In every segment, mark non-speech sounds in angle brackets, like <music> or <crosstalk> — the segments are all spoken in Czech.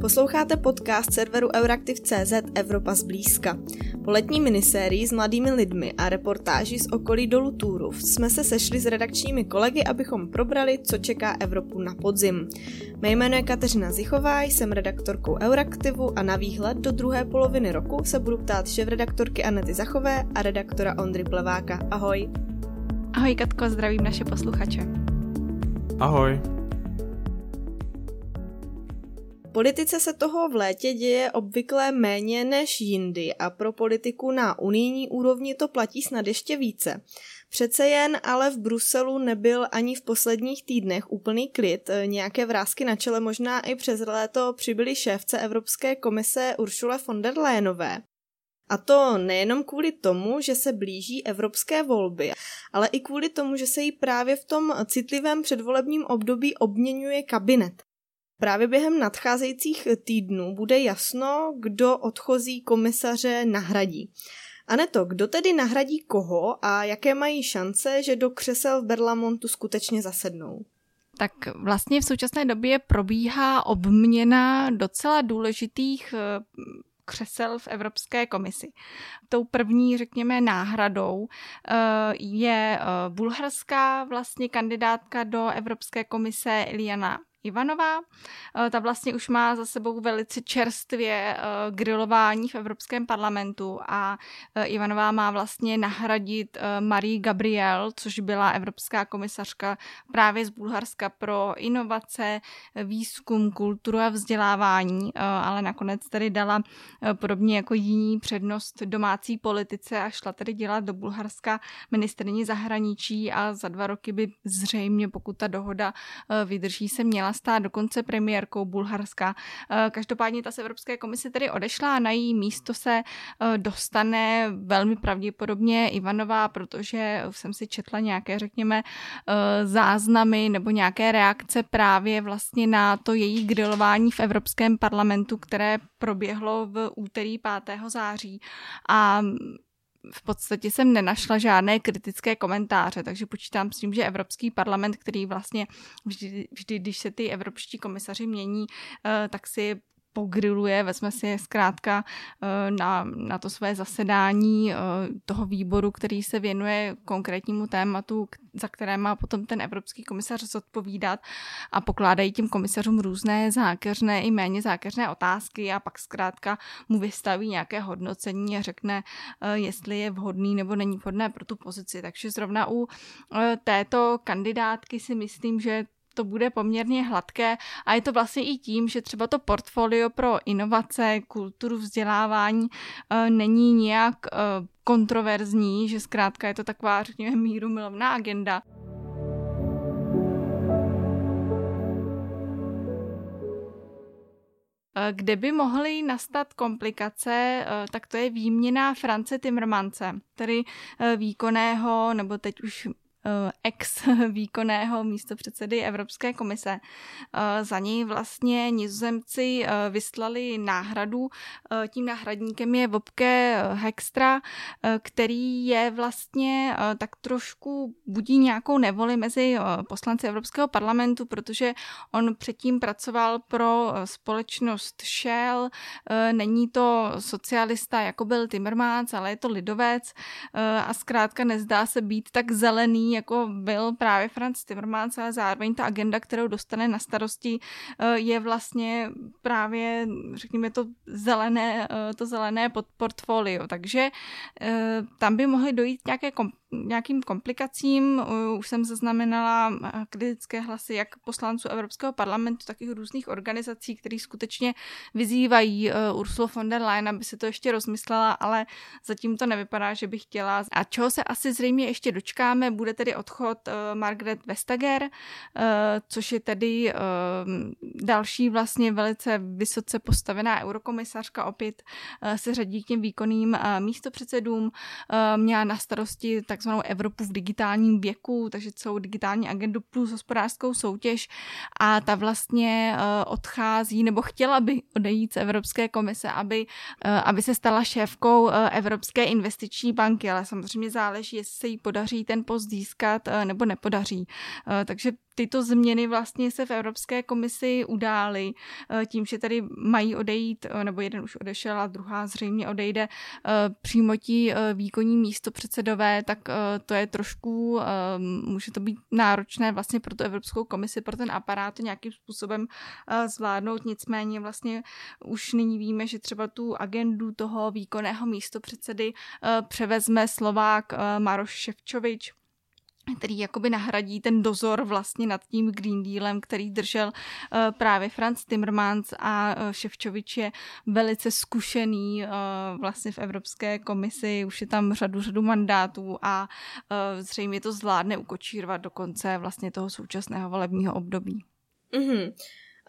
Posloucháte podcast serveru Euraktiv.cz Evropa zblízka. Po letní minisérii s mladými lidmi a reportáži z okolí dolu Túrov jsme se sešli s redakčními kolegy, abychom probrali, co čeká Evropu na podzim. Mé jméno je Kateřina Zichová, jsem redaktorkou Euraktivu a na výhled do druhé poloviny roku se budu ptát šéf-redaktorky Anety Zachové a redaktora Ondry Pleváka. Ahoj. Ahoj Katko, zdravím naše posluchače. Ahoj. Politice se toho v létě děje obvykle méně než jindy a pro politiku na unijní úrovni to platí snad ještě více. Přece jen ale v Bruselu nebyl ani v posledních týdnech úplný klid, nějaké vrázky na čele možná i přes léto přibyly šéfce Evropské komise Uršule von der Leyenové. A to nejenom kvůli tomu, že se blíží evropské volby, ale i kvůli tomu, že se jí právě v tom citlivém předvolebním období obměňuje kabinet. Právě během nadcházejících týdnů bude jasno, kdo odchozí komisaře nahradí. Aneto, kdo tedy nahradí koho a jaké mají šance, že do křesel v Berlamontu skutečně zasednou? Tak vlastně v současné době probíhá obměna docela důležitých eh, křesel v Evropské komisi. Tou první, řekněme, náhradou eh, je eh, bulharská vlastně kandidátka do Evropské komise Iliana Ivanová. Eh, ta vlastně už má za sebou velice čerstvě eh, grilování v Evropském parlamentu a eh, Ivanová má vlastně nahradit Marie Gabriel, což byla evropská komisařka právě z Bulharska pro inovace, výzkum, kulturu a vzdělávání, ale nakonec tedy dala podobně jako jiní přednost domácí politice a šla tedy dělat do Bulharska ministrní zahraničí a za dva roky by zřejmě, pokud ta dohoda vydrží, se měla měla stát dokonce premiérkou Bulharska. Eh, každopádně ta z Evropské komise tedy odešla a na její místo se eh, dostane velmi pravděpodobně Ivanová, protože jsem si četla nějaké, řekněme, eh, záznamy nebo nějaké reakce právě vlastně na to její grilování v Evropském parlamentu, které proběhlo v úterý 5. září. A v podstatě jsem nenašla žádné kritické komentáře, takže počítám s tím, že Evropský parlament, který vlastně vždy, vždy když se ty evropští komisaři mění, eh, tak si pogriluje, vezme si zkrátka eh, na, na to své zasedání eh, toho výboru, který se věnuje konkrétnímu tématu, za které má potom ten evropský komisař zodpovídat a pokládají těm komisařům různé zákeřné i méně zákeřné otázky a pak zkrátka mu vystaví nějaké hodnocení a řekne, eh, jestli je vhodný nebo není vhodné pro tu pozici. Takže zrovna u této kandidátky si myslím, že to bude poměrně hladké a je to vlastně i tím, že třeba to portfolio pro inovace, kulturu, vzdělávání uh, není nějak uh, kontroverzní, že zkrátka je to taková, řekněme, míru milovná agenda. Eh, kde by mohly nastat komplikace, tak to je výměna France Timmermance, tedy výkonného, nebo teď už Eh, ex <laughs> výkonného místo předsedy Evropské komise. Eh, za ní vlastně nizozemci eh, vyslali náhradu. Tím náhradníkem je Vopke Hextra, který je vlastně tak trošku budí nějakou nevoli mezi poslanci Evropského parlamentu, protože on předtím pracoval pro společnost Shell. Není to socialista, jako byl Timmermans, ale je to lidovec a zkrátka nezdá se být tak zelený jako byl právě Franz Timmermans, ale zároveň ta agenda, kterou dostane na starosti, eh, je vlastně právě, řekněme, to zelené, eh, to zelené portfolio. Takže eh, tam by mohly dojít nějaké nějakým komplikacím. Už jsem zaznamenala kritické hlasy jak poslanců Evropského parlamentu, tak i různých organizací, které skutečně vyzývají Ursula von der Leyen, aby se to ještě rozmyslela, ale zatím to nevypadá, že bych chtěla. A čeho se asi zřejmě ještě dočkáme, bude tedy odchod Margaret Vestager, což je tedy další vlastně velice vysoce postavená eurokomisařka, opět se řadí k těm výkonným místopředsedům, měla na starosti tak takzvanou Evropu v digitálním věku, takže celou digitální agendu plus hospodářskou soutěž a ta vlastně eh, odchází nebo chtěla by odejít z Evropské komise, aby, eh, aby se stala šéfkou eh, Evropské investiční banky, ale samozřejmě záleží, jestli se jí podaří ten post získat nebo nepodaří. Takže tyto změny vlastně se v Evropské komisi udály eh, tím, že tady mají odejít, eh, nebo jeden už odešel a druhá zřejmě odejde eh, přímo ti výkonní místo předsedové, tak to je trošku, může to být náročné vlastně pro tu Evropskou komisi, pro ten aparát nějakým způsobem zvládnout, nicméně vlastně už nyní víme, že třeba tu agendu toho výkonného místo předsedy převezme Slovák Maroš Ševčovič, který jakoby nahradí ten dozor vlastně nad tím Green Dealem, který držel uh, právě Franz Timmermans a uh, Ševčovič je velice zkušený uh, vlastně v Evropské komisi, už je tam řadu, řadu mandátů a zřejmě to zvládne ukočírovat do konce vlastně toho současného volebního období. Mm-hmm.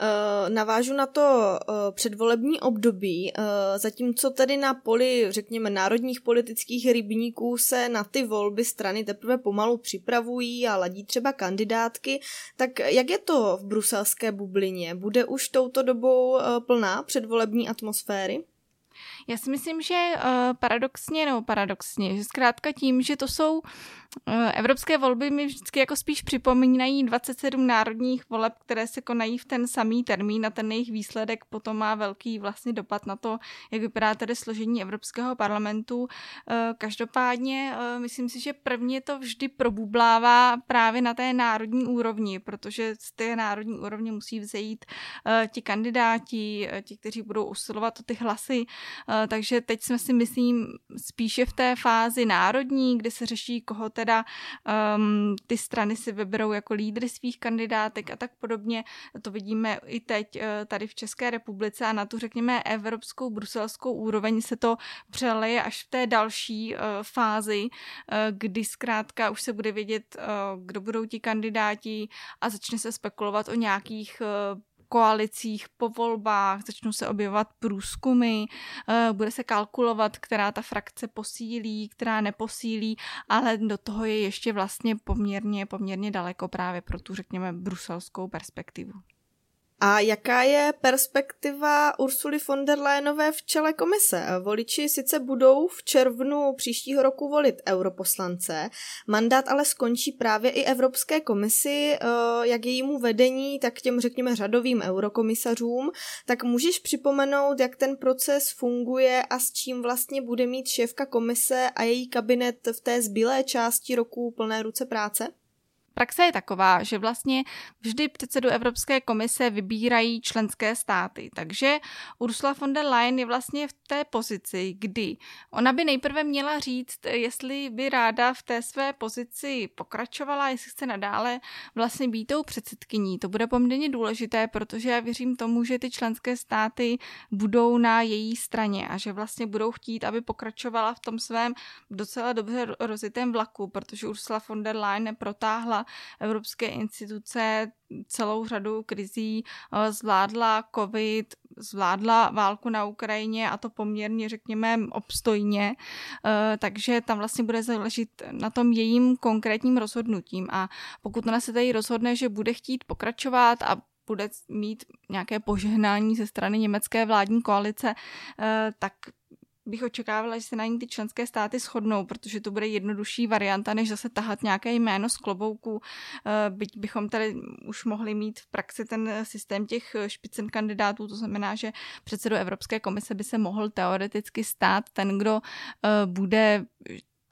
Eh, navážu na to eh, předvolební období, eh, zatímco tedy na poli, řekněme, národních politických rybníků se na ty volby strany teprve pomalu připravují a ladí třeba kandidátky, tak jak je to v bruselské bublině? Bude už touto dobou plná předvolební atmosféry? Já si myslím, že paradoxně, nebo paradoxně, že zkrátka tím, že to jsou Eh, evropské volby mi vždycky jako spíš připomínají 27 národních voleb, které se konají v ten samý termín a ten jejich výsledek potom má velký vlastně dopad na to, jak vypadá tedy složení Evropského parlamentu. Eh, každopádně eh, myslím si, že prvně to vždy probublává právě na té národní úrovni, protože z té národní úrovně musí vzejít ti kandidáti, ti, kteří budou usilovat o ty hlasy. Takže teď jsme si myslím spíše v té fázi národní, kde se řeší, koho teda um, ty strany si vyberou jako lídry svých kandidátek a tak podobně. To vidíme i teď uh, tady v České republice a na tu řekněme evropskou, bruselskou úroveň se to přeleje až v té další uh, fázi, uh, kdy zkrátka už se bude vědět, uh, kdo budou ti kandidáti a začne se spekulovat o nějakých uh, koalicích po volbách, začnou se objevovat průzkumy, eh, bude se kalkulovat, která ta frakce posílí, která neposílí, ale do toho je ještě vlastně poměrně, poměrně daleko právě pro tu, řekněme, bruselskou perspektivu. A jaká je perspektiva Ursuly von der Leyenové v čele komise? Voliči sice budou v červnu příštího roku volit europoslance, mandát ale skončí právě i Evropské komisi, eh, jak jejímu vedení, tak těm řekněme řadovým eurokomisařům. Tak můžeš připomenout, jak ten proces funguje a s čím vlastně bude mít šéfka komise a její kabinet v té zbylé části roku plné ruce práce? Praxe je taková, že vlastně vždy předsedu Evropské komise vybírají členské státy, takže Ursula von der Leyen je vlastně v té pozici, kdy ona by nejprve měla říct, jestli by ráda v té své pozici pokračovala, jestli chce nadále vlastně být tou předsedkyní. To bude poměrně důležité, protože já věřím tomu, že ty členské státy budou na její straně a že vlastně budou chtít, aby pokračovala v tom svém docela dobře rozitém vlaku, protože Ursula von der Leyen protáhla evropské instituce celou řadu krizí, eh, zvládla covid, zvládla válku na Ukrajině a to poměrně, řekněme, obstojně, eh, takže tam vlastně bude záležet na tom jejím konkrétním rozhodnutím. A pokud ona se tady rozhodne, že bude chtít pokračovat a bude mít nějaké požehnání ze strany německé vládní koalice, eh, tak bych očekávala, že se na ní ty členské státy shodnou, protože to bude jednodušší varianta, než zase tahat nějaké jméno z klobouku. Eh, byť bychom tady už mohli mít v praxi ten systém těch špicen kandidátů, to znamená, že předsedu Evropské komise by se mohl teoreticky stát ten, kdo eh, bude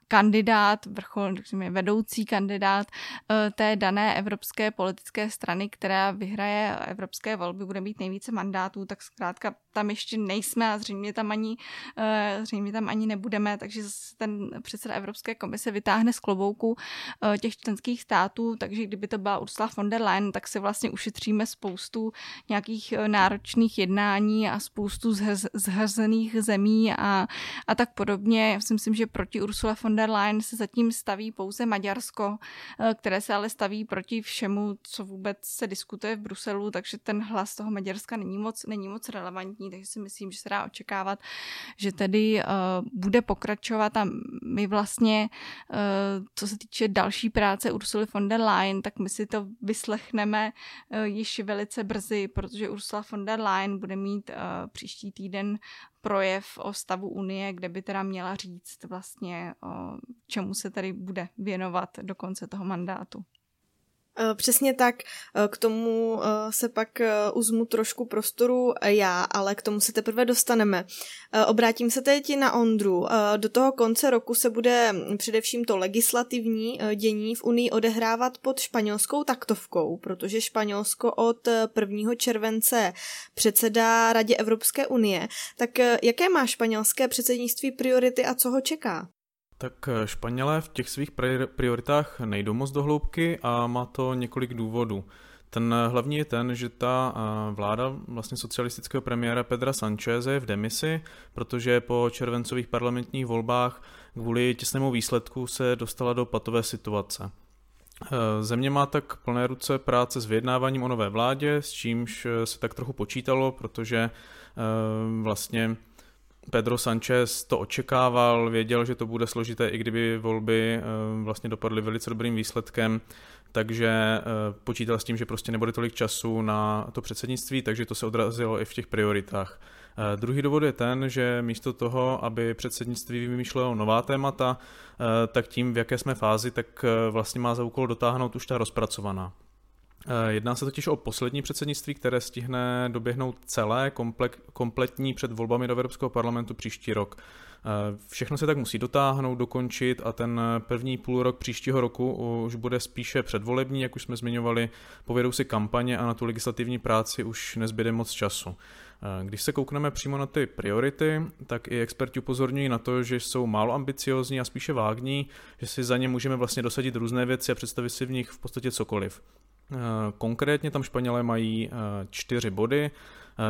kandidát, vrchol, vedoucí kandidát eh, té dané evropské politické strany, která vyhraje evropské volby, bude mít nejvíce mandátů, tak zkrátka tam ještě nejsme a zřejmě tam ani, eh, zřejmě tam ani nebudeme, takže zase ten předseda Evropské komise vytáhne z klobouku eh, těch členských států, takže kdyby to byla Ursula von der Leyen, tak si vlastně ušetříme spoustu nějakých náročných jednání a spoustu zhrzených zemí a, a tak podobně. Já si myslím, že proti Ursula von der Leyen se zatím staví pouze Maďarsko, eh, které se ale staví proti všemu, co vůbec se diskutuje v Bruselu, takže ten hlas toho Maďarska není moc, není moc relevantní, takže si myslím, že se dá očekávat, že tedy uh, bude pokračovat a my vlastně, uh, co se týče další práce Ursuly von der Leyen, tak my si to vyslechneme uh, již velice brzy, protože Ursula von der Leyen bude mít uh, příští týden projev o stavu Unie, kde by teda měla říct vlastně, čemu se tady bude věnovat do konce toho mandátu. Eh, přesně tak, eh, k tomu eh, se pak uzmu trošku prostoru já, ale k tomu se teprve dostaneme. Obrátím se teď na Ondru. Do toho konce roku se bude především to legislativní dění v Unii odehrávat pod španělskou taktovkou, protože Španělsko od 1. července předsedá Radě Evropské unie. Tak jaké má španělské předsednictví priority a co ho čeká? Tak eh, Španělé v těch svých prioritách nejdou moc do hloubky a má to několik důvodů. Ten eh, hlavní je ten, že ta eh, vláda vlastně socialistického premiéra Pedra Sancheze je v demisi, protože po červencových parlamentních volbách kvůli těsnému výsledku se dostala do patové situace. Země má tak plné ruce práce s vyjednáváním o nové vládě, s čímž se tak trochu počítalo, protože vlastně Pedro Sanchez to očekával, věděl, že to bude složité, i kdyby volby eh, vlastně dopadly velice dobrým výsledkem, takže eh, počítal s tím, že prostě nebude tolik času na to předsednictví, takže to se odrazilo i v těch prioritách. Eh, druhý důvod je ten, že místo toho, aby předsednictví vymýšlelo nová témata, tak tím, v jaké jsme fázi, tak vlastně má za úkol dotáhnout už ta rozpracovaná. Eh, jedná se totiž o poslední předsednictví, které stihne doběhnout celé, komplek, kompletní před volbami do Evropského parlamentu příští rok. Eh, všechno se tak musí dotáhnout, dokončit a ten první půl rok příštího roku už bude spíše předvolební, jak už jsme zmiňovali, povedou si kampaně a na tu legislativní práci už nezbyde moc času. Eh, když se koukneme přímo na ty priority, tak i experti upozorňují na to, že jsou málo ambiciozní a spíše vágní, že si za ně můžeme vlastně dosadit různé věci a představit si v nich v podstatě cokoliv. Eh, konkrétně tam Španělé mají eh, čtyři body.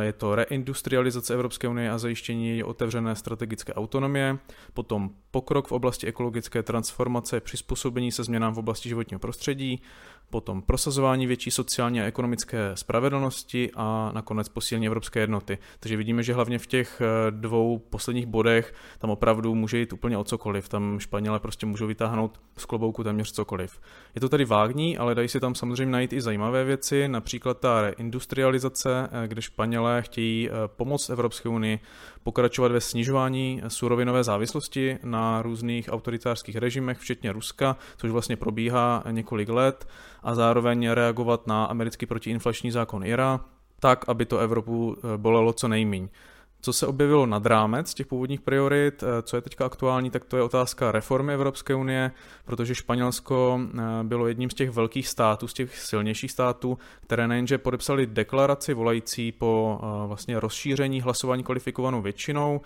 Je to reindustrializace Evropské unie a zajištění její otevřené strategické autonomie, potom pokrok v oblasti ekologické transformace, přizpůsobení se změnám v oblasti životního prostředí, potom prosazování větší sociální a ekonomické spravedlnosti a nakonec posílení evropské jednoty. Takže vidíme, že hlavně v těch eh, dvou posledních bodech tam opravdu může jít úplně o cokoliv. Tam Španělé prostě můžou vytáhnout z klobouku téměř cokoliv. Je to tady vágní, ale dají se tam samozřejmě najít i zajímavé věci, například ta reindustrializace, eh, kde Španělé chtějí eh, pomoct Evropské unii pokračovat ve snižování surovinové závislosti na různých autoritářských režimech, včetně Ruska, což vlastně probíhá několik let a zároveň reagovat na americký protiinflační zákon IRA, tak, aby to Evropu eh, bolelo co nejmíň. Co se objevilo nad rámec těch původních priorit, eh, co je teďka aktuální, tak to je otázka reformy Evropské unie, protože Španělsko eh, bylo jedním z těch velkých států, z těch silnějších států, které nejenže podepsali deklaraci volající po vlastně rozšíření hlasování kvalifikovanou většinou,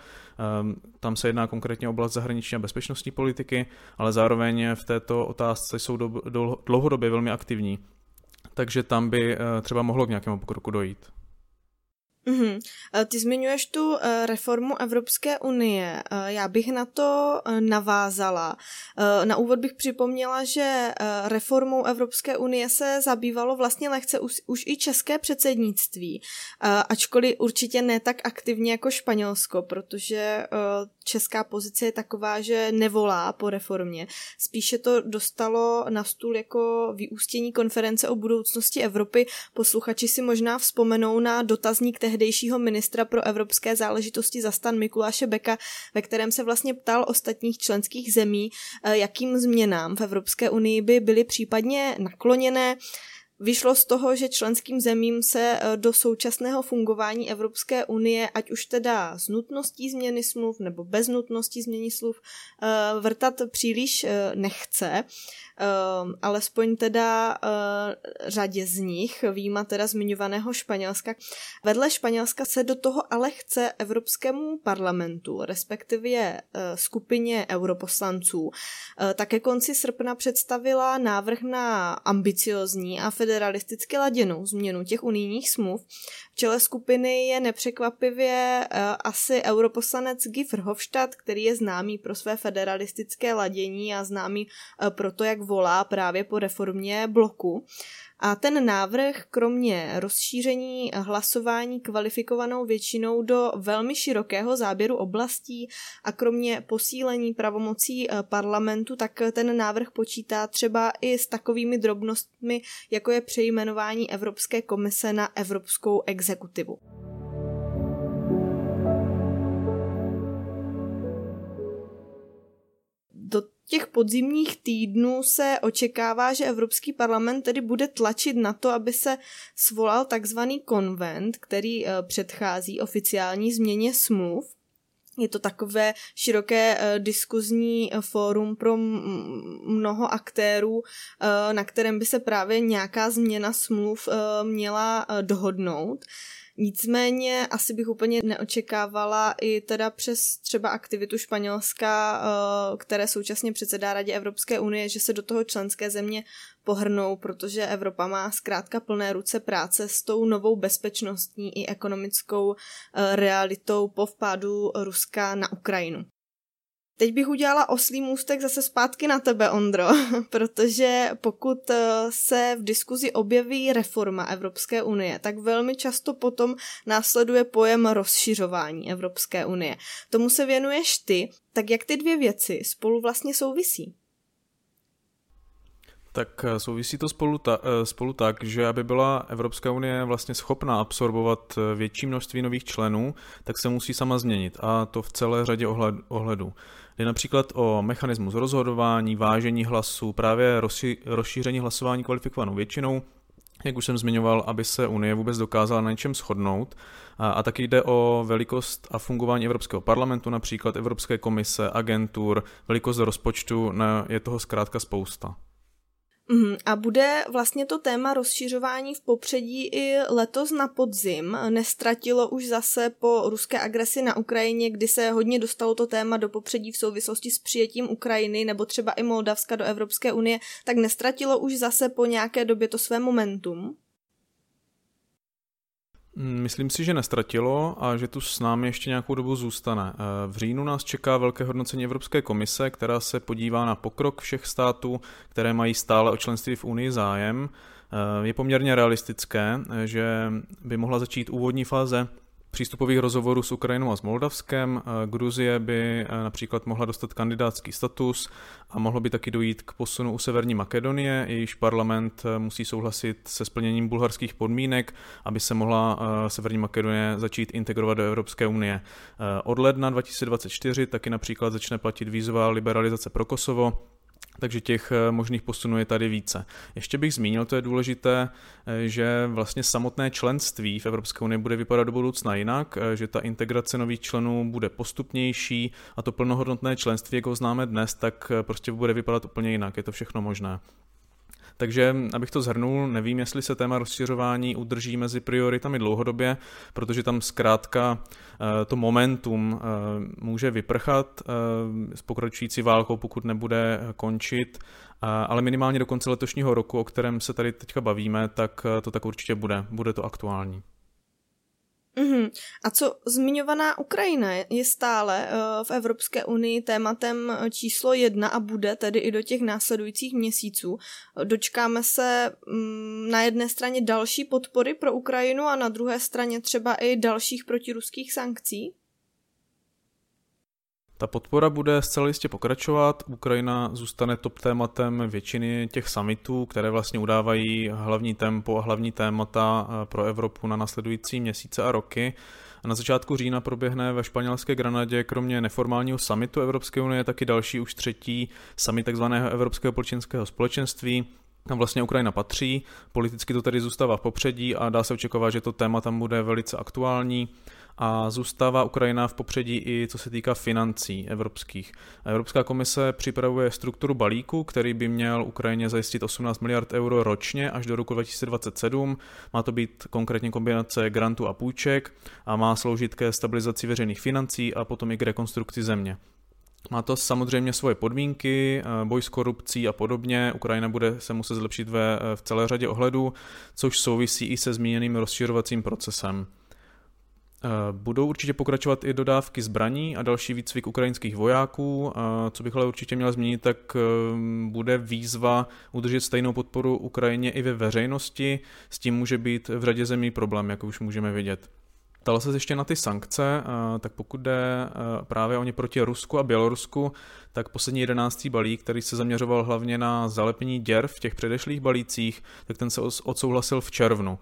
tam se jedná konkrétně oblast zahraniční a bezpečnostní politiky, ale zároveň v této otázce jsou dlouhodobě velmi aktivní. Takže tam by eh, třeba mohlo k nějakému pokroku dojít. Mm-hmm. Ty zmiňuješ tu eh, reformu Evropské unie. Eh, já bych na to navázala. Na úvod bych připomněla, že reformou Evropské unie se zabývalo vlastně lehce už, i české předsednictví, ačkoliv určitě ne tak aktivně jako Španělsko, protože česká pozice je taková, že nevolá po reformě. Spíše to dostalo na stůl jako vyústění konference o budoucnosti Evropy. Posluchači si možná vzpomenou na dotazník tehdejšího ministra pro evropské záležitosti za stan Mikuláše Beka, ve kterém se vlastně ptal ostatních členských zemí, eh, jakým změnám v Evropské unii by byly případně nakloněné. Vyšlo z toho, že členským zemím se eh, do současného fungování Evropské unie, ať už teda s nutností změny smluv nebo bez nutnosti změny smluv, eh, vrtat příliš nechce. Ehm, alespoň teda uh, řadě z nich, výjima teda zmiňovaného Španělska. Vedle Španělska se do toho ale chce Evropskému parlamentu, respektive uh, skupině europoslanců, uh, také konci srpna představila návrh na ambiciozní a federalisticky laděnou změnu těch unijních smluv. V čele skupiny je nepřekvapivě uh, asi europoslanec Guy Verhofstadt, který je známý pro své federalistické ladění a známý uh, pro to, jak volá právě po reformě bloku. A ten návrh, kromě rozšíření hlasování kvalifikovanou většinou do velmi širokého záběru oblastí a kromě posílení pravomocí eh, parlamentu, tak ten návrh počítá třeba i s takovými drobnostmi, jako je přejmenování Evropské komise na Evropskou exekutivu. Do těch podzimních týdnů se očekává, že Evropský parlament tedy bude tlačit na to, aby se svolal takzvaný konvent, který eh, předchází oficiální změně smluv. Je to takové široké uh, diskuzní uh, fórum pro mnoho aktérů, na kterém by se právě nějaká změna smluv měla dohodnout. Nicméně asi bych úplně neočekávala i teda přes třeba aktivitu Španělska, které současně předsedá Radě Evropské unie, že se do toho členské země pohrnou, protože Evropa má zkrátka plné ruce práce s tou novou bezpečnostní i ekonomickou eh, realitou po vpádu Ruska na Ukrajinu. Teď bych udělala oslý můstek zase zpátky na tebe, Ondro, <laughs> protože pokud eh, se v diskuzi objeví reforma Evropské unie, tak velmi často potom následuje pojem rozšiřování Evropské unie. Tomu se věnuješ ty, tak jak ty dvě věci spolu vlastně souvisí? Tak eh, souvisí to spolu, ta, eh, spolu tak, že aby byla Evropská unie vlastně schopná absorbovat větší množství nových členů, tak se musí sama změnit a to v celé řadě ohled, ohledů. Jde například o mechanismus rozhodování, vážení hlasů, právě rozšíření hlasování kvalifikovanou většinou, jak už jsem zmiňoval, aby se Unie vůbec dokázala na něčem shodnout. A, a taky jde o velikost a fungování Evropského parlamentu, například Evropské komise, agentur, velikost rozpočtu, ne, je toho zkrátka spousta. Mm, a bude vlastně to téma rozšiřování v popředí i letos na podzim. Nestratilo už zase po ruské agresi na Ukrajině, kdy se hodně dostalo to téma do popředí v souvislosti s přijetím Ukrajiny nebo třeba i Moldavska do Evropské unie, tak nestratilo už zase po nějaké době to své momentum? Mm, myslím si, že nestratilo a že tu s námi ještě nějakou dobu zůstane. Eh, v říjnu nás čeká velké hodnocení Evropské komise, která se podívá na pokrok všech států, které mají stále o členství v Unii zájem. Eh, je poměrně realistické, eh, že by mohla začít úvodní fáze přístupových rozhovorů s Ukrajinou a s Moldavskem. Eh, Gruzie by eh, například mohla dostat kandidátský status a mohlo by taky dojít k posunu u Severní Makedonie, jejíž parlament eh, musí souhlasit se splněním bulharských podmínek, aby se mohla Severní Makedonie začít integrovat do Evropské unie. Od ledna 2024 taky například začne platit vízová liberalizace pro Kosovo, takže těch eh, možných posunů je tady více. Ještě bych zmínil, to je důležité, eh, že vlastně samotné členství v Evropské unii bude vypadat do budoucna jinak, eh, že ta integrace nových členů bude postupnější a to plnohodnotné členství, jak ho známe dnes, tak prostě bude vypadat úplně jinak. Je to všechno možné. Takže, abych to zhrnul, nevím, jestli se téma rozšiřování udrží mezi prioritami dlouhodobě, protože tam zkrátka eh, to momentum eh, může vyprchat eh, s pokračující válkou, pokud nebude končit, ale minimálně do konce letošního roku, o kterém se tady teďka bavíme, tak to tak určitě bude. Bude to aktuální. Mm-hmm. A co zmiňovaná Ukrajina je stále uh, v Evropské unii tématem eh, číslo jedna a bude tedy i do těch následujících měsíců. Dočkáme se um, na jedné straně další podpory pro Ukrajinu a na druhé straně třeba i dalších protiruských sankcí? Ta podpora bude zcela jistě pokračovat. Ukrajina zůstane top tématem většiny těch summitů, které vlastně udávají hlavní tempo a hlavní témata eh, pro Evropu na nasledující měsíce a roky. Na začátku října proběhne ve španělské Granadě kromě neformálního summitu Evropské unie taky další už třetí summit tzv. Evropského polčenského společenství, kam vlastně Ukrajina patří. Politicky to tedy zůstává v popředí a dá se očekávat, že to téma tam bude velice aktuální a zůstává Ukrajina v popředí i co se týká financí evropských. Evropská komise připravuje strukturu balíku, který by měl Ukrajině zajistit 18 miliard euro ročně až do roku 2027. Má to být konkrétně kombinace grantů a půjček a má sloužit ke stabilizaci veřejných financí a potom i k rekonstrukci země. Má to samozřejmě svoje podmínky, eh, boj s korupcí a podobně. Ukrajina bude se muset zlepšit ve, v celé řadě ohledů, což souvisí i se zmíněným rozšiřovacím procesem. Eh, budou určitě pokračovat i dodávky zbraní a další výcvik ukrajinských vojáků. Co bych ale určitě měl zmínit, tak eh, bude výzva udržet stejnou podporu Ukrajině i ve veřejnosti. S tím může být v řadě zemí problém, jak už můžeme vidět. Ptala se ještě na ty sankce, tak pokud jde právě o ně proti Rusku a Bělorusku, tak poslední jedenáctý balík, který se zaměřoval hlavně na zalepení děr v těch předešlých balících, tak ten se odsouhlasil v červnu.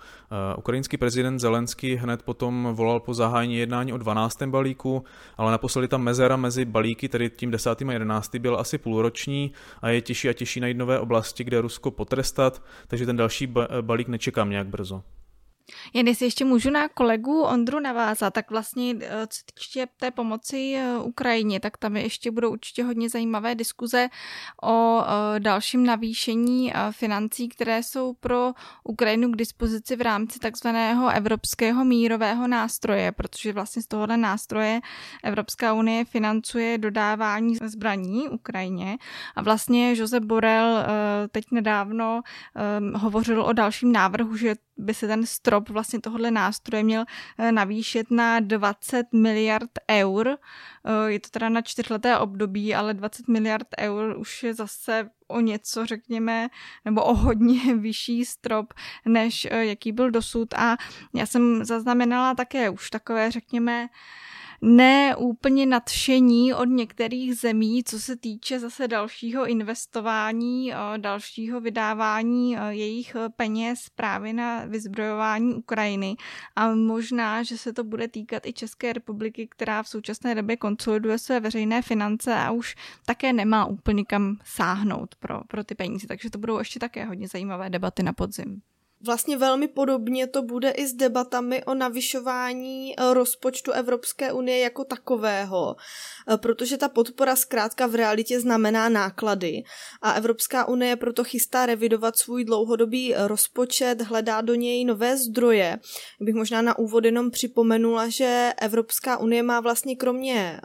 Ukrajinský prezident Zelenský hned potom volal po zahájení jednání o 12. balíku, ale naposledy ta mezera mezi balíky, tedy tím 10. a 11. byl asi půlroční a je těžší a těžší najít nové oblasti, kde Rusko potrestat, takže ten další balík nečekám nějak brzo. Jen jestli ještě můžu na kolegu Ondru navázat, tak vlastně eh, co týče té pomoci eh, Ukrajině, tak tam ještě budou určitě hodně zajímavé diskuze o eh, dalším navýšení financí, které jsou pro Ukrajinu k dispozici v rámci takzvaného evropského mírového nástroje, protože vlastně z tohohle nástroje Evropská unie financuje dodávání zbraní Ukrajině. A vlastně Josep Borel teď nedávno hovořil o dalším návrhu, že by se ten strop vlastně tohohle nástroje měl eh, navýšit na 20 miliard eur. Eh, je to teda na čtyřleté období, ale 20 miliard eur už je zase o něco, řekněme, nebo o hodně <laughs> vyšší strop, než eh, jaký byl dosud. A já jsem zaznamenala také už takové, řekněme, ne úplně nadšení od některých zemí, co se týče zase dalšího investování, dalšího vydávání jejich peněz právě na vyzbrojování Ukrajiny. A možná, že se to bude týkat i České republiky, která v současné době konsoliduje své veřejné finance a už také nemá úplně kam sáhnout pro, pro ty peníze. Takže to budou ještě také hodně zajímavé debaty na podzim. Vlastně velmi podobně to bude i s debatami o navyšování eh, rozpočtu Evropské unie jako takového, eh, protože ta podpora zkrátka v realitě znamená náklady. A Evropská unie proto chystá revidovat svůj dlouhodobý eh, rozpočet, hledá do něj nové zdroje. Bych možná na úvod jenom připomenula, že Evropská unie má vlastně kromě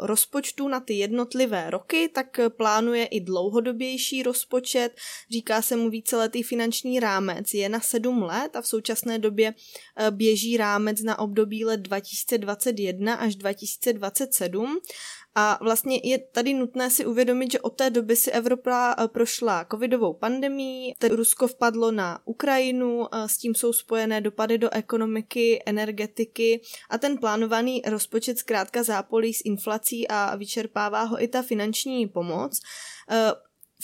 rozpočtu na ty jednotlivé roky, tak plánuje i dlouhodobější rozpočet, říká se mu víceletý finanční rámec, je na sedm let a v současné době eh, běží rámec na období let 2021 až 2027. A vlastně je tady nutné si uvědomit, že od té doby si Evropa eh, prošla covidovou pandemí, Rusko vpadlo na Ukrajinu, s tím jsou spojené dopady do ekonomiky, energetiky a ten plánovaný rozpočet zkrátka zápolí s inflací a vyčerpává ho i ta finanční pomoc.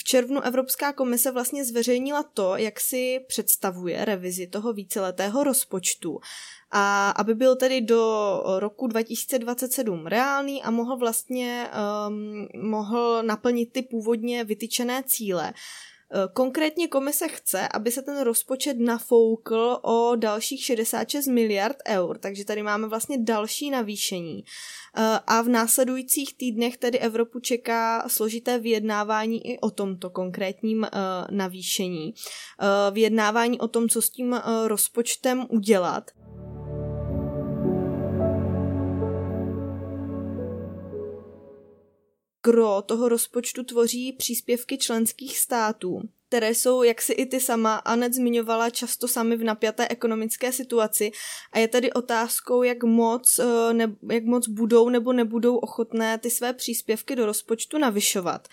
V červnu Evropská komise vlastně zveřejnila to, jak si představuje revizi toho víceletého rozpočtu. A aby byl tedy do roku 2027 reálný a mohl vlastně um, mohl naplnit ty původně vytyčené cíle, konkrétně komise chce, aby se ten rozpočet nafoukl o dalších 66 miliard eur, takže tady máme vlastně další navýšení. Eh, a v následujících týdnech tedy Evropu čeká složité vyjednávání i o tomto konkrétním eh, navýšení. Vyjednávání o tom, co s tím rozpočtem udělat. Gro toho rozpočtu tvoří příspěvky členských států, které jsou, jak si i ty sama Anet zmiňovala, často sami v napjaté ekonomické situaci a je tedy otázkou, jak moc, eh, ne, jak moc budou nebo nebudou ochotné ty své příspěvky do rozpočtu navyšovat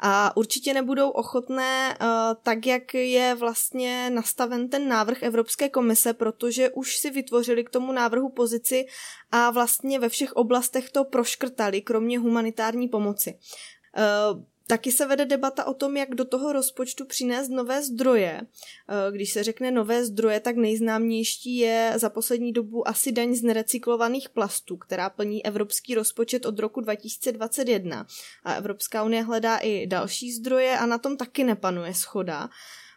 a určitě nebudou ochotné uh, tak, jak je vlastně nastaven ten návrh Evropské komise, protože už si vytvořili k tomu návrhu pozici a vlastně ve všech oblastech to proškrtali, kromě humanitární pomoci. Uh, Taky se vede debata o tom, jak do toho rozpočtu přinést nové zdroje. Eh, když se řekne nové zdroje, tak nejznámější je za poslední dobu asi daň z nerecyklovaných plastů, která plní evropský rozpočet od roku 2021. A Evropská unie hledá i další zdroje a na tom taky nepanuje schoda.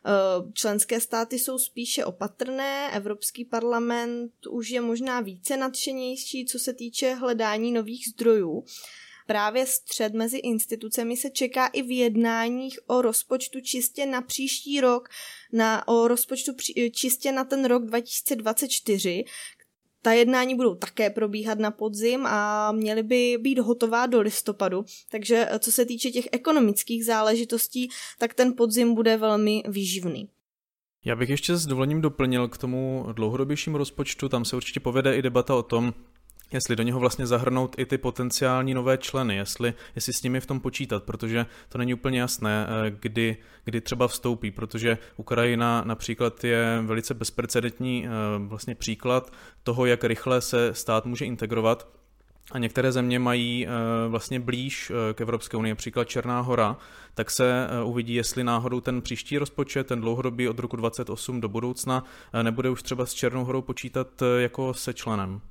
Eh, členské státy jsou spíše opatrné, Evropský parlament už je možná více nadšenější, co se týče hledání nových zdrojů právě střed mezi institucemi se čeká i v jednáních o rozpočtu čistě na příští rok, na, o rozpočtu čistě na ten rok 2024, ta jednání budou také probíhat na podzim a měly by být hotová do listopadu, takže co se týče těch ekonomických záležitostí, tak ten podzim bude velmi výživný. Já bych ještě s dovolením doplnil k tomu dlouhodobějšímu rozpočtu, tam se určitě povede i debata o tom, jestli do něho vlastně zahrnout i ty potenciální nové členy, jestli, jestli s nimi v tom počítat, protože to není úplně jasné, eh, kdy, kdy třeba vstoupí, protože Ukrajina například je velice bezprecedentní eh, vlastně příklad toho, jak rychle se stát může integrovat a některé země mají vlastně blíž k Evropské unii, například Černá hora, tak se uvidí, jestli náhodou ten příští rozpočet, ten dlouhodobý od roku 28 do budoucna, nebude už třeba s Černou horou počítat jako se členem.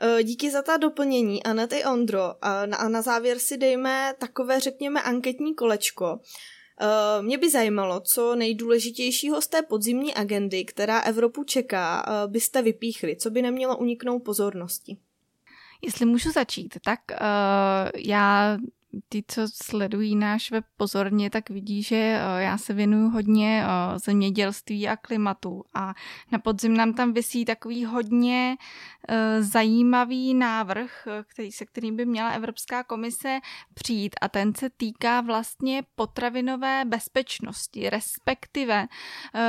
Eh, díky za ta doplnění, Anet i Ondro. A na, a na závěr si dejme takové, řekněme, anketní kolečko. Eh, mě by zajímalo, co nejdůležitějšího z té podzimní agendy, která Evropu čeká, eh, byste vypíchli, co by nemělo uniknout pozornosti. Jestli můžu začít, tak uh, já ty, co sledují náš web pozorně, tak vidí, že eh, já se věnuju hodně eh, zemědělství a klimatu. A na podzim nám tam vysí takový hodně eh, zajímavý návrh, který, se kterým by měla Evropská komise přijít. A ten se týká vlastně potravinové bezpečnosti, respektive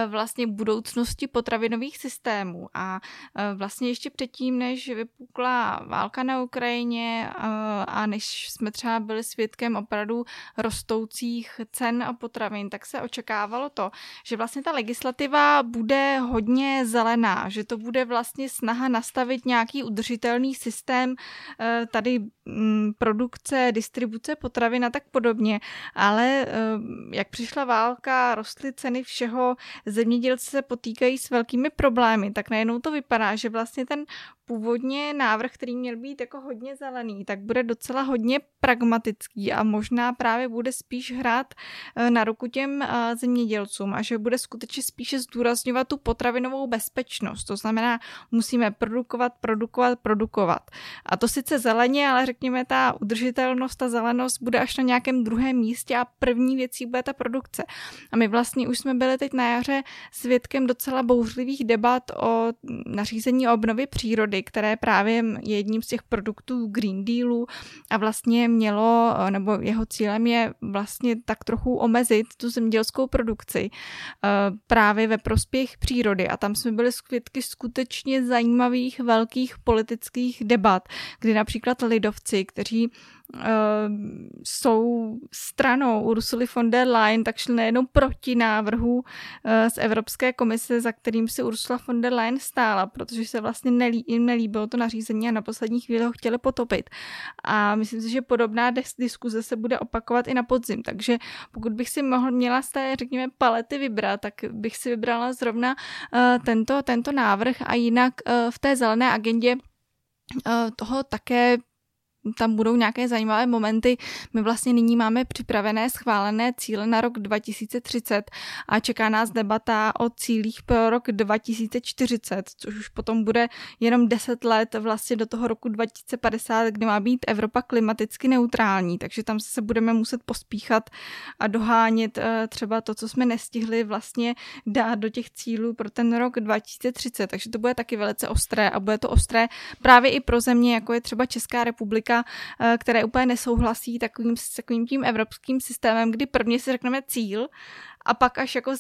vlastně budoucnosti potravinových systémů. A vlastně ještě předtím, než vypukla válka na Ukrajině a než jsme třeba byli svědkem opravdu rostoucích cen a potravin, tak se očekávalo to, že vlastně ta legislativa bude hodně zelená, že to bude vlastně snaha nastavit nějaký udržitelný systém eh, tady mm, produkce, distribuce potravin a tak podobně. Ale eh, jak přišla válka, rostly ceny všeho, zemědělci se potýkají s velkými problémy, tak najednou to vypadá, že vlastně ten původně návrh, který měl být jako hodně zelený, tak bude docela hodně pragmatický a možná právě bude spíš hrát eh, na ruku těm eh, zemědělcům a že bude skutečně spíše zdůrazňovat tu potravinovou bezpečnost. To znamená, musíme produkovat, produkovat, produkovat. A to sice zeleně, ale řekněme, ta udržitelnost, ta zelenost bude až na nějakém druhém místě a první věcí bude ta produkce. A my vlastně už jsme byli teď na jaře svědkem docela bouřlivých debat o nařízení o obnově přírody, vody, které právě je jedním z těch produktů Green Dealu a vlastně mělo, nebo jeho cílem je vlastně tak trochu omezit tu zemědělskou produkci eh, právě ve prospěch přírody. A tam jsme byli svědky skutečně zajímavých velkých politických debat, kdy například lidovci, kteří uh, jsou stranou Ursuly von der Leyen, tak šli nejenom proti návrhu uh, z Evropské komise, za kterým si Ursula von der Leyen stála, protože se vlastně nelí, jim nelíbilo to nařízení a na poslední chvíli ho chtěli potopit. A myslím si, že podobná diskuze se bude opakovat i na podzim, takže pokud bych si mohl, měla z té, řekněme, palety vybrat, tak bych si vybrala zrovna uh, tento, tento návrh a jinak uh, v té zelené agendě toho také tam budou nějaké zajímavé momenty. My vlastně nyní máme připravené schválené cíle na rok 2030 a čeká nás debata o cílích pro rok 2040, což už potom bude jenom 10 let vlastně do toho roku 2050, kdy má být Evropa klimaticky neutrální, takže tam se budeme muset pospíchat a dohánět eh, třeba to, co jsme nestihli vlastně dát do těch cílů pro ten rok 2030, takže to bude taky velice ostré a bude to ostré právě i pro země, jako je třeba Česká republika, Eh, které úplně nesouhlasí takovým, takovým tím evropským systémem, kdy prvně si řekneme cíl a pak až jako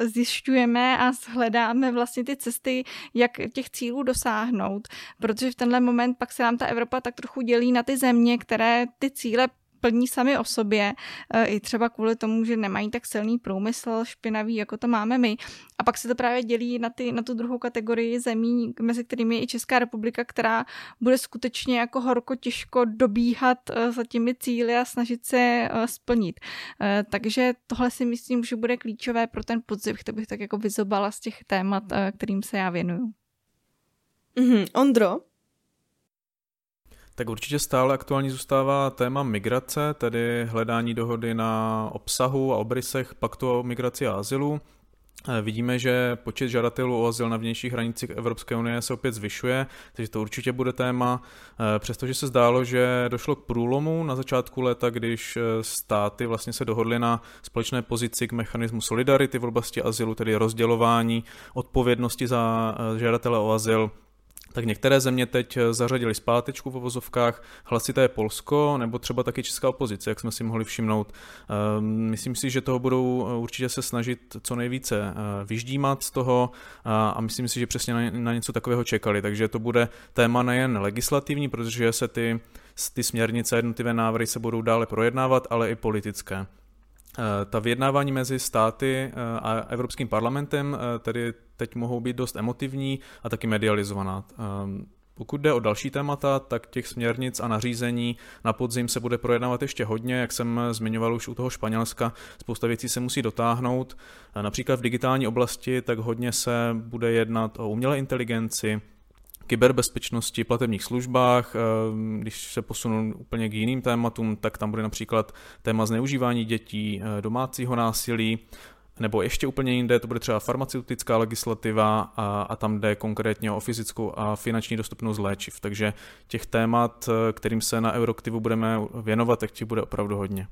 zjišťujeme a hledáme vlastně ty cesty, jak těch cílů dosáhnout, protože v tenhle moment pak se nám ta Evropa tak trochu dělí na ty země, které ty cíle plní sami o sobě, e, i třeba kvůli tomu, že nemají tak silný průmysl špinavý, jako to máme my. A pak se to právě dělí na, ty, na tu druhou kategorii zemí, mezi kterými je i Česká republika, která bude skutečně jako horko těžko dobíhat e, za těmi cíly a snažit se e, splnit. Takže tohle si myslím, že bude klíčové pro ten podzim, to bych tak jako vyzobala z těch témat, kterým se já věnuju. Mm-hmm. Ondro? Tak určitě stále aktuální zůstává téma migrace, tedy hledání dohody na obsahu a obrysech paktu o migraci a azylu. Eh, vidíme, že počet žadatelů o azyl na vnějších hranicích Evropské unie se opět zvyšuje, takže to určitě bude téma. Eh, přestože se zdálo, že došlo k průlomu na začátku léta, když eh, státy vlastně se dohodly na společné pozici k mechanismu solidarity v oblasti azylu, tedy rozdělování odpovědnosti za žadatele o azyl tak některé země teď zařadili zpátečku v ovozovkách, hlasité Polsko nebo třeba taky česká opozice, jak jsme si mohli všimnout. Ehm, myslím si, že toho budou určitě se snažit co nejvíce vyždímat z toho a myslím si, že přesně na něco takového čekali, takže to bude téma nejen legislativní, protože se ty, ty směrnice jednotlivé návrhy se budou dále projednávat, ale i politické. Eh, ta vyjednávání mezi státy eh, a Evropským parlamentem eh, tedy teď mohou být dost emotivní a taky medializovaná. Pokud jde o další témata, tak těch směrnic a nařízení na podzim se bude projednávat ještě hodně, jak jsem zmiňoval už u toho Španělska, spousta věcí se musí dotáhnout. Například v digitální oblasti tak hodně se bude jednat o umělé inteligenci, kyberbezpečnosti, platebních službách. Eh, když se posunu úplně k jiným tématům, tak tam bude například téma zneužívání dětí, eh, domácího násilí, nebo ještě úplně jinde, to bude třeba farmaceutická legislativa a, a tam jde konkrétně o fyzickou a finanční dostupnost léčiv. Takže těch témat, eh, kterým se na Euroktivu budeme věnovat, tak těch bude opravdu hodně.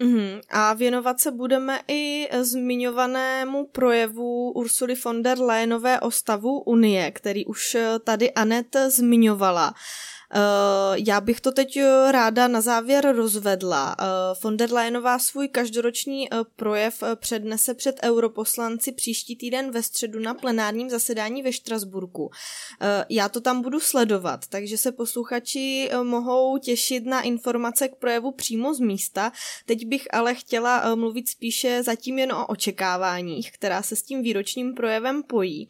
Mm-hmm. A věnovat se budeme i zmiňovanému projevu Ursuly von der Leyenové o stavu Unie, který už tady Anet zmiňovala. Eh, já bych to teď eh, ráda na závěr rozvedla. Eh, von der Leyenová svůj každoroční projev přednese před europoslanci příští týden ve středu na plenárním zasedání ve Štrasburku. Já to tam budu sledovat, takže se posluchači mohou těšit na informace k projevu přímo z místa. Teď bych ale chtěla mluvit spíše zatím jen o očekáváních, která se s tím výročním projevem pojí.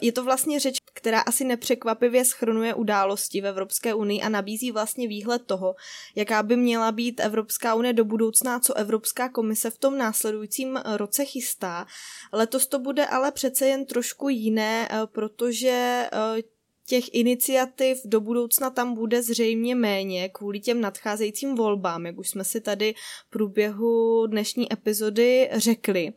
Je to vlastně řeč, která asi nepřekvapivě schrnuje události v Evropské unii a nabízí vlastně výhled toho, jaká by měla být Evropská unie do budoucna, co Evropská komise v tom následujícím roce chystá. Letos to bude ale přece jen trošku jiné, eh, protože eh, těch iniciativ do budoucna tam bude zřejmě méně kvůli těm nadcházejícím volbám, jak už jsme si tady v průběhu dnešní epizody řekli.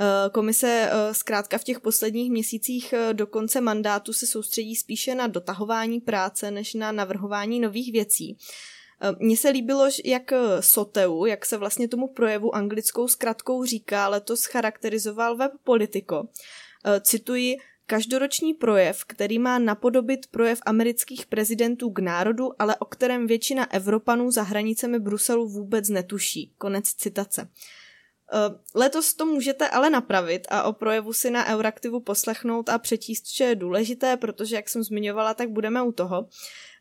Eh, komise eh, zkrátka v těch posledních měsících eh, do konce mandátu se soustředí spíše na dotahování práce než na navrhování nových věcí. Mně se líbilo, jak Soteu, jak se vlastně tomu projevu anglickou zkratkou říká, letos charakterizoval web Politico. Cituji, Každoroční projev, který má napodobit projev amerických prezidentů k národu, ale o kterém většina Evropanů za hranicemi Bruselu vůbec netuší. Konec citace. Eh, letos to můžete ale napravit a o projevu si na Euraktivu poslechnout a přečíst, co je důležité, protože, jak jsem zmiňovala, tak budeme u toho.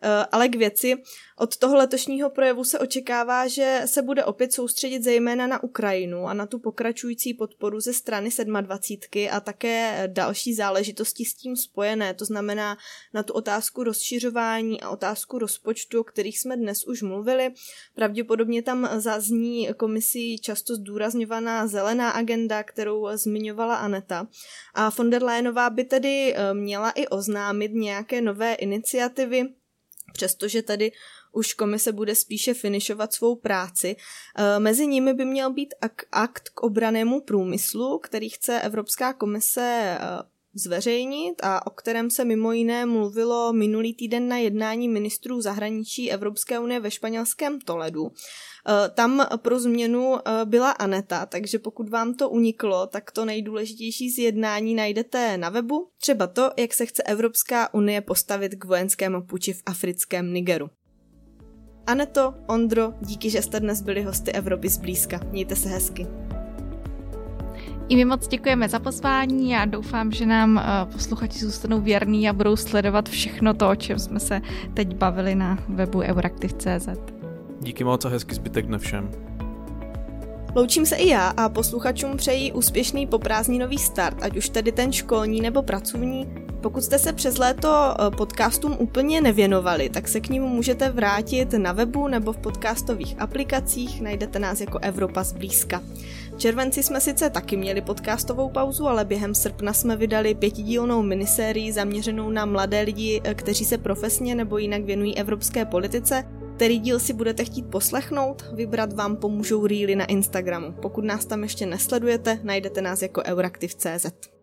Eh, ale k věci, od toho letošního projevu se očekává, že se bude opět soustředit zejména na Ukrajinu a na tu pokračující podporu ze strany 27 a také další záležitosti s tím spojené, to znamená na tu otázku rozšiřování a otázku rozpočtu, o kterých jsme dnes už mluvili. Pravděpodobně tam zazní komisí často zdůrazňovaná zelená agenda, kterou zmiňovala Aneta. A von der Leyenová by tedy eh, měla i oznámit nějaké nové iniciativy, přestože tady už komise bude spíše finišovat svou práci. E, mezi nimi by měl být akt k obranému průmyslu, který chce Evropská komise e, zveřejnit a o kterém se mimo jiné mluvilo minulý týden na jednání ministrů zahraničí Evropské unie ve španělském Toledu. E, tam pro změnu byla Aneta, takže pokud vám to uniklo, tak to nejdůležitější z jednání najdete na webu. Třeba to, jak se chce Evropská unie postavit k vojenskému puči v africkém Nigeru. Aneto, Ondro, díky, že jste dnes byli hosty Evropy zblízka. Mějte se hezky. I my moc děkujeme za pozvání a doufám, že nám eh, posluchači zůstanou věrní a budou sledovat všechno to, o čem jsme se teď bavili na webu euraktiv.cz. Díky moc a hezký zbytek dne všem. Loučím se i já a posluchačům přeji úspěšný poprázdninový start, ať už tedy ten školní nebo pracovní. Pokud jste se přes léto eh, podcastům úplně nevěnovali, tak se k ním můžete vrátit na webu nebo v podcastových aplikacích, najdete nás jako Evropa zblízka. Červenci jsme sice taky měli podcastovou pauzu, ale během srpna jsme vydali pětidílnou minisérii zaměřenou na mladé lidi, eh, kteří se profesně nebo jinak věnují evropské politice který díl si budete chtít poslechnout, vybrat vám pomůžou Reely na Instagramu. Pokud nás tam ještě nesledujete, najdete nás jako euraktiv.cz.